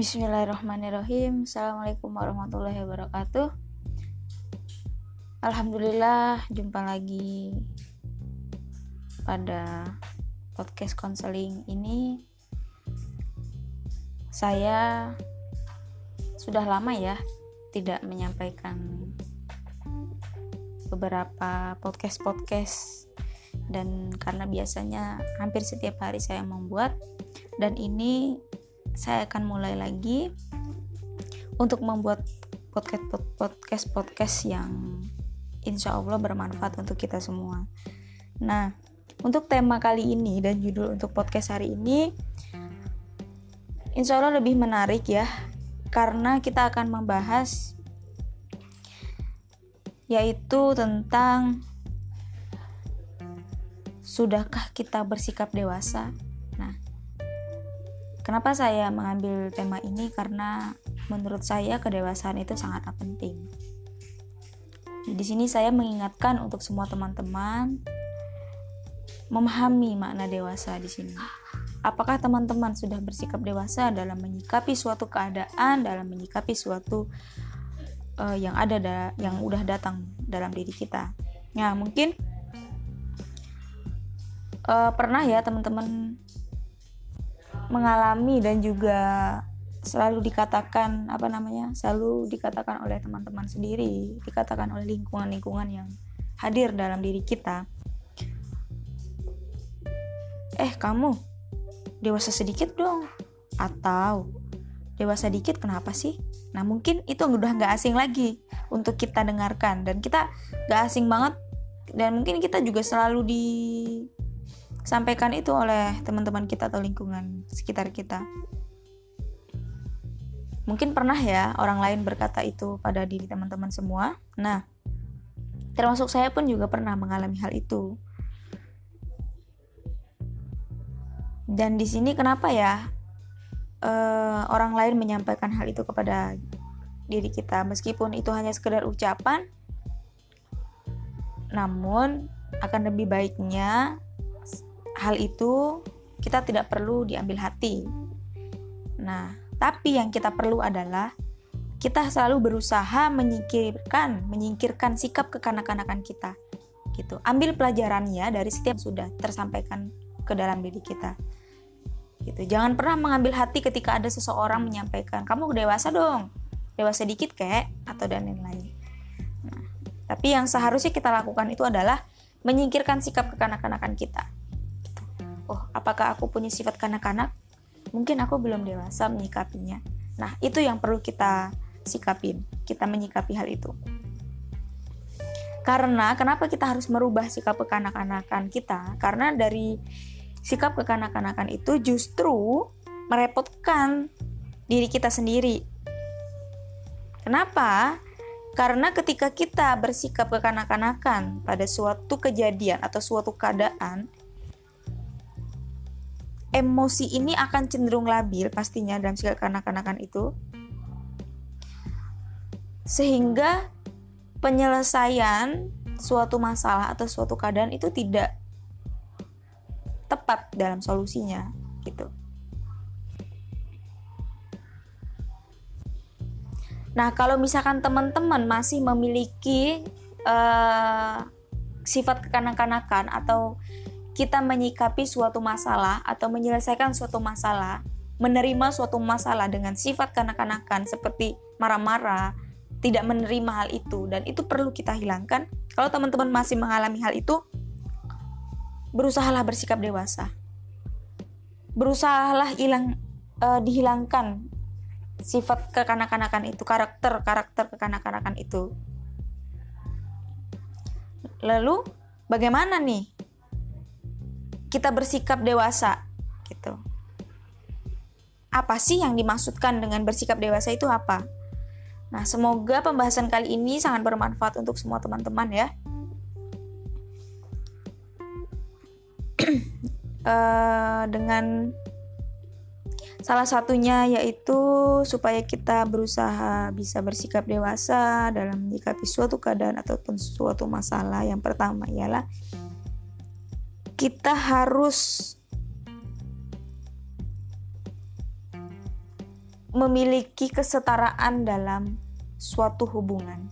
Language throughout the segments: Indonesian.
Bismillahirrahmanirrahim. Assalamualaikum warahmatullahi wabarakatuh. Alhamdulillah jumpa lagi pada podcast konseling ini. Saya sudah lama ya tidak menyampaikan beberapa podcast-podcast dan karena biasanya hampir setiap hari saya membuat dan ini saya akan mulai lagi untuk membuat podcast podcast podcast yang insya Allah bermanfaat untuk kita semua. Nah, untuk tema kali ini dan judul untuk podcast hari ini, insya Allah lebih menarik ya, karena kita akan membahas yaitu tentang sudahkah kita bersikap dewasa? Kenapa saya mengambil tema ini? Karena menurut saya kedewasaan itu sangatlah penting. Di sini saya mengingatkan untuk semua teman-teman memahami makna dewasa di sini. Apakah teman-teman sudah bersikap dewasa dalam menyikapi suatu keadaan, dalam menyikapi suatu uh, yang ada da yang udah datang dalam diri kita? Nah, mungkin uh, pernah ya teman-teman mengalami dan juga selalu dikatakan apa namanya selalu dikatakan oleh teman-teman sendiri dikatakan oleh lingkungan-lingkungan yang hadir dalam diri kita. Eh kamu dewasa sedikit dong. Atau dewasa dikit kenapa sih? Nah mungkin itu udah nggak asing lagi untuk kita dengarkan. Dan kita nggak asing banget. Dan mungkin kita juga selalu di sampaikan itu oleh teman-teman kita atau lingkungan sekitar kita. Mungkin pernah ya orang lain berkata itu pada diri teman-teman semua. Nah, termasuk saya pun juga pernah mengalami hal itu. Dan di sini kenapa ya uh, orang lain menyampaikan hal itu kepada diri kita meskipun itu hanya sekedar ucapan namun akan lebih baiknya hal itu kita tidak perlu diambil hati. Nah, tapi yang kita perlu adalah kita selalu berusaha menyingkirkan menyingkirkan sikap kekanak-kanakan kita. Gitu. Ambil pelajarannya dari setiap sudah tersampaikan ke dalam diri kita. Gitu. Jangan pernah mengambil hati ketika ada seseorang menyampaikan, "Kamu dewasa dong." Dewasa dikit kek atau dan lain-lain. Nah, tapi yang seharusnya kita lakukan itu adalah menyingkirkan sikap kekanak-kanakan kita oh apakah aku punya sifat kanak-kanak? Mungkin aku belum dewasa menyikapinya. Nah itu yang perlu kita sikapin kita menyikapi hal itu. Karena kenapa kita harus merubah sikap kekanak-kanakan kita? Karena dari sikap kekanak-kanakan itu justru merepotkan diri kita sendiri. Kenapa? Karena ketika kita bersikap kekanak-kanakan pada suatu kejadian atau suatu keadaan, emosi ini akan cenderung labil pastinya dalam sikap kanak-kanakan itu sehingga penyelesaian suatu masalah atau suatu keadaan itu tidak tepat dalam solusinya gitu. Nah, kalau misalkan teman-teman masih memiliki uh, sifat kekanak-kanakan atau kita menyikapi suatu masalah atau menyelesaikan suatu masalah, menerima suatu masalah dengan sifat kanak-kanakan seperti marah-marah, tidak menerima hal itu dan itu perlu kita hilangkan. Kalau teman-teman masih mengalami hal itu, berusahalah bersikap dewasa. Berusahalah hilang uh, dihilangkan sifat kekanak-kanakan itu, karakter-karakter kekanak-kanakan itu. Lalu bagaimana nih kita bersikap dewasa gitu. Apa sih yang dimaksudkan dengan bersikap dewasa itu apa? Nah, semoga pembahasan kali ini sangat bermanfaat untuk semua teman-teman ya. uh, dengan salah satunya yaitu supaya kita berusaha bisa bersikap dewasa dalam menyikapi suatu keadaan ataupun suatu masalah. Yang pertama ialah kita harus memiliki kesetaraan dalam suatu hubungan.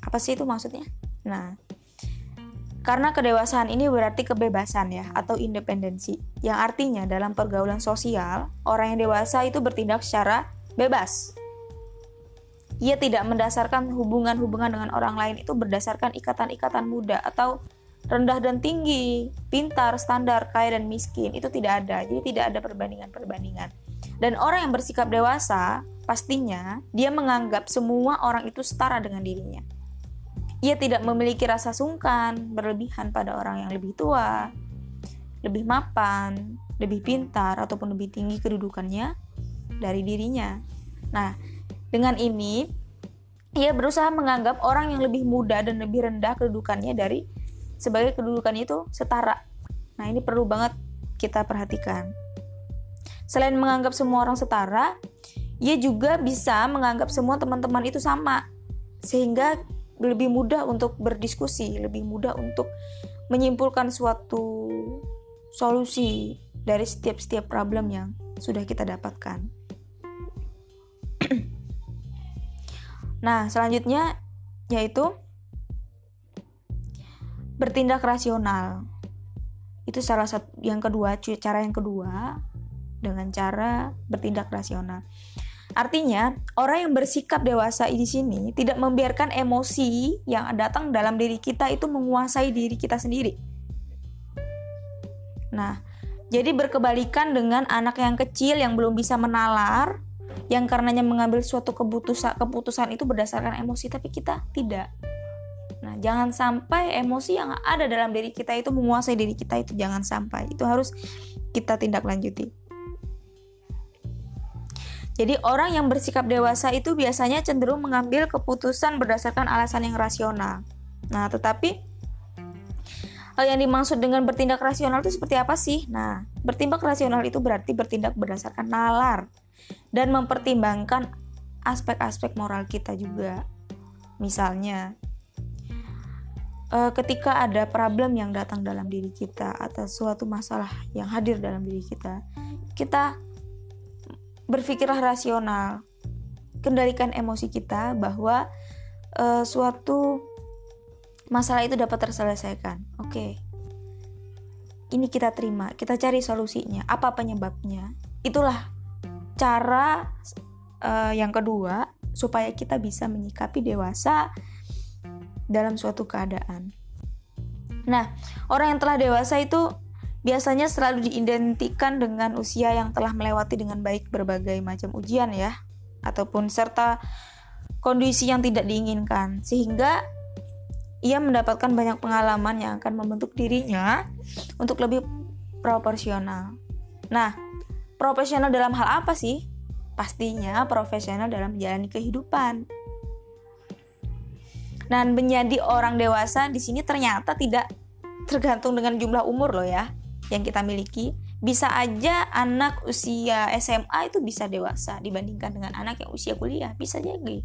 Apa sih itu maksudnya? Nah, karena kedewasaan ini berarti kebebasan ya atau independensi. Yang artinya dalam pergaulan sosial, orang yang dewasa itu bertindak secara bebas. Ia tidak mendasarkan hubungan-hubungan dengan orang lain itu berdasarkan ikatan-ikatan muda atau rendah dan tinggi, pintar, standar, kaya dan miskin. Itu tidak ada. Jadi tidak ada perbandingan-perbandingan. Dan orang yang bersikap dewasa, pastinya dia menganggap semua orang itu setara dengan dirinya. Ia tidak memiliki rasa sungkan berlebihan pada orang yang lebih tua, lebih mapan, lebih pintar, ataupun lebih tinggi kedudukannya dari dirinya. Nah, dengan ini, ia berusaha menganggap orang yang lebih muda dan lebih rendah kedudukannya dari sebagai kedudukannya itu setara. Nah, ini perlu banget kita perhatikan. Selain menganggap semua orang setara, ia juga bisa menganggap semua teman-teman itu sama. Sehingga lebih mudah untuk berdiskusi, lebih mudah untuk menyimpulkan suatu solusi dari setiap-setiap problem yang sudah kita dapatkan. nah, selanjutnya yaitu bertindak rasional. Itu salah satu yang kedua, cara yang kedua dengan cara bertindak rasional. Artinya, orang yang bersikap dewasa di sini tidak membiarkan emosi yang datang dalam diri kita itu menguasai diri kita sendiri. Nah, jadi berkebalikan dengan anak yang kecil yang belum bisa menalar, yang karenanya mengambil suatu keputusan keputusan itu berdasarkan emosi, tapi kita tidak. Nah, jangan sampai emosi yang ada dalam diri kita itu menguasai diri kita itu jangan sampai. Itu harus kita tindak lanjuti. Jadi orang yang bersikap dewasa itu biasanya cenderung mengambil keputusan berdasarkan alasan yang rasional. Nah, tetapi yang dimaksud dengan bertindak rasional itu seperti apa sih? Nah, bertindak rasional itu berarti bertindak berdasarkan nalar dan mempertimbangkan aspek-aspek moral kita juga. Misalnya, eh, ketika ada problem yang datang dalam diri kita atau suatu masalah yang hadir dalam diri kita, kita berpikirlah rasional kendalikan emosi kita bahwa uh, suatu masalah itu dapat terselesaikan. Oke. Okay. ini kita terima kita cari solusinya. Apa penyebabnya? Itulah cara uh, yang kedua supaya kita bisa menyikapi dewasa dalam suatu keadaan nah orang yang telah dewasa itu biasanya selalu diidentikan dengan usia yang telah melewati dengan baik berbagai macam ujian ya ataupun serta kondisi yang tidak diinginkan sehingga ia mendapatkan banyak pengalaman yang akan membentuk dirinya untuk lebih proporsional. Nah, profesional dalam hal apa sih? Pastinya profesional dalam menjalani kehidupan. Dan menjadi orang dewasa di sini ternyata tidak tergantung dengan jumlah umur loh ya yang kita miliki. Bisa aja anak usia SMA itu bisa dewasa dibandingkan dengan anak yang usia kuliah. Bisa jadi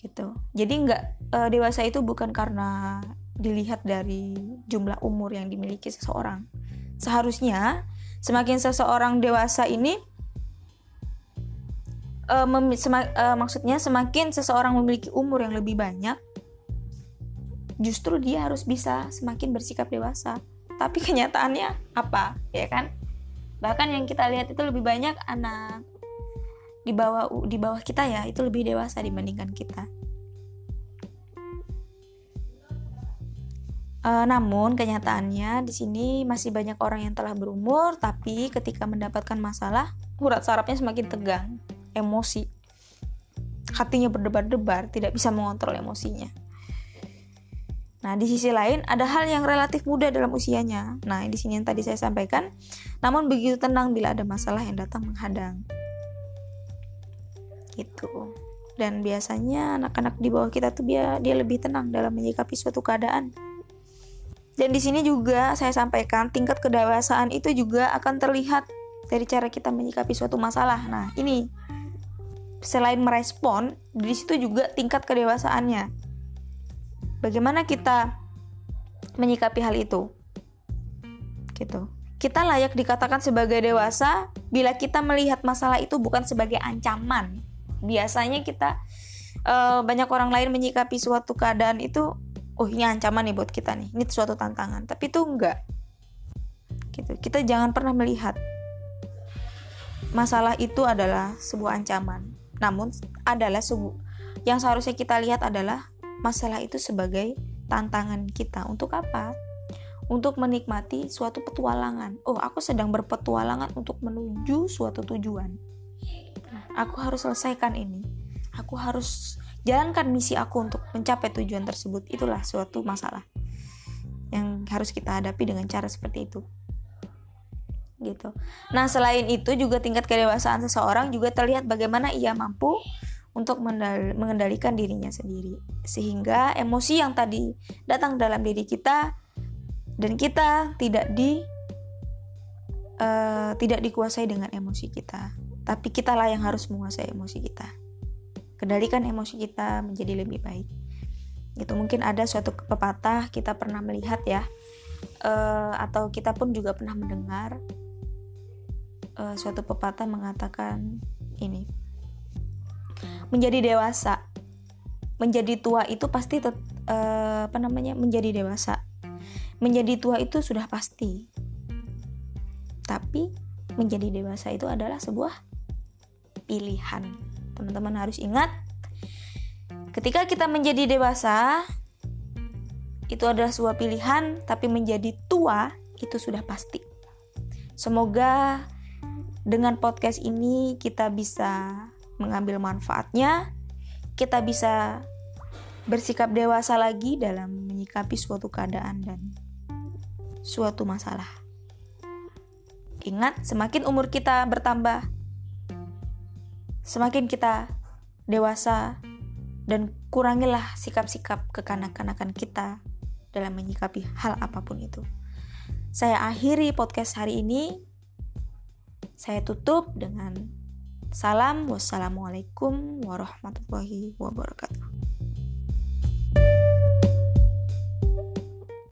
gitu. Jadi nggak e, dewasa itu bukan karena dilihat dari jumlah umur yang dimiliki seseorang. Seharusnya semakin seseorang dewasa ini e, mem, sema, e, maksudnya semakin seseorang memiliki umur yang lebih banyak justru dia harus bisa semakin bersikap dewasa. Tapi kenyataannya apa ya kan? Bahkan yang kita lihat itu lebih banyak anak di bawah di bawah kita ya itu lebih dewasa dibandingkan kita. Uh, namun kenyataannya di sini masih banyak orang yang telah berumur tapi ketika mendapatkan masalah urat sarafnya semakin tegang, emosi. Hatinya berdebar-debar, tidak bisa mengontrol emosinya. Nah, di sisi lain ada hal yang relatif mudah dalam usianya. Nah, di sini yang tadi saya sampaikan, namun begitu tenang bila ada masalah yang datang menghadang. Gitu. Dan biasanya anak-anak di bawah kita tuh dia dia lebih tenang dalam menyikapi suatu keadaan. Dan di sini juga saya sampaikan tingkat kedewasaan itu juga akan terlihat dari cara kita menyikapi suatu masalah. Nah, ini selain merespon, di situ juga tingkat kedewasaannya Bagaimana kita menyikapi hal itu? Gitu. kita layak dikatakan sebagai dewasa bila kita melihat masalah itu bukan sebagai ancaman. Biasanya kita uh, banyak orang lain menyikapi suatu keadaan itu, oh ini ancaman nih buat kita nih, ini suatu tantangan. Tapi itu enggak. Gitu. Kita jangan pernah melihat masalah itu adalah sebuah ancaman. Namun adalah yang seharusnya kita lihat adalah masalah itu sebagai tantangan kita. Untuk apa? untuk menikmati suatu petualangan. Oh, aku sedang berpetualangan untuk menuju suatu tujuan. Aku harus selesaikan ini. Aku harus jalankan misi aku untuk mencapai tujuan tersebut. Itulah suatu masalah yang harus kita hadapi dengan cara seperti itu. Gitu. Nah, selain itu juga tingkat kedewasaan seseorang juga terlihat bagaimana ia mampu untuk mengendalikan dirinya sendiri. Sehingga emosi yang tadi datang dalam diri kita dan kita tidak di uh, tidak dikuasai dengan emosi kita tapi kitalah yang harus menguasai emosi kita kendalikan emosi kita menjadi lebih baik itu mungkin ada suatu pepatah kita pernah melihat ya uh, atau kita pun juga pernah mendengar uh, suatu pepatah mengatakan ini menjadi dewasa menjadi tua itu pasti tet, uh, apa namanya menjadi dewasa menjadi tua itu sudah pasti. Tapi menjadi dewasa itu adalah sebuah pilihan. Teman-teman harus ingat ketika kita menjadi dewasa itu adalah sebuah pilihan, tapi menjadi tua itu sudah pasti. Semoga dengan podcast ini kita bisa mengambil manfaatnya, kita bisa bersikap dewasa lagi dalam menyikapi suatu keadaan dan suatu masalah. Ingat, semakin umur kita bertambah, semakin kita dewasa dan kurangilah sikap-sikap kekanak-kanakan kita dalam menyikapi hal apa pun itu. Saya akhiri podcast hari ini. Saya tutup dengan salam wassalamualaikum warahmatullahi wabarakatuh.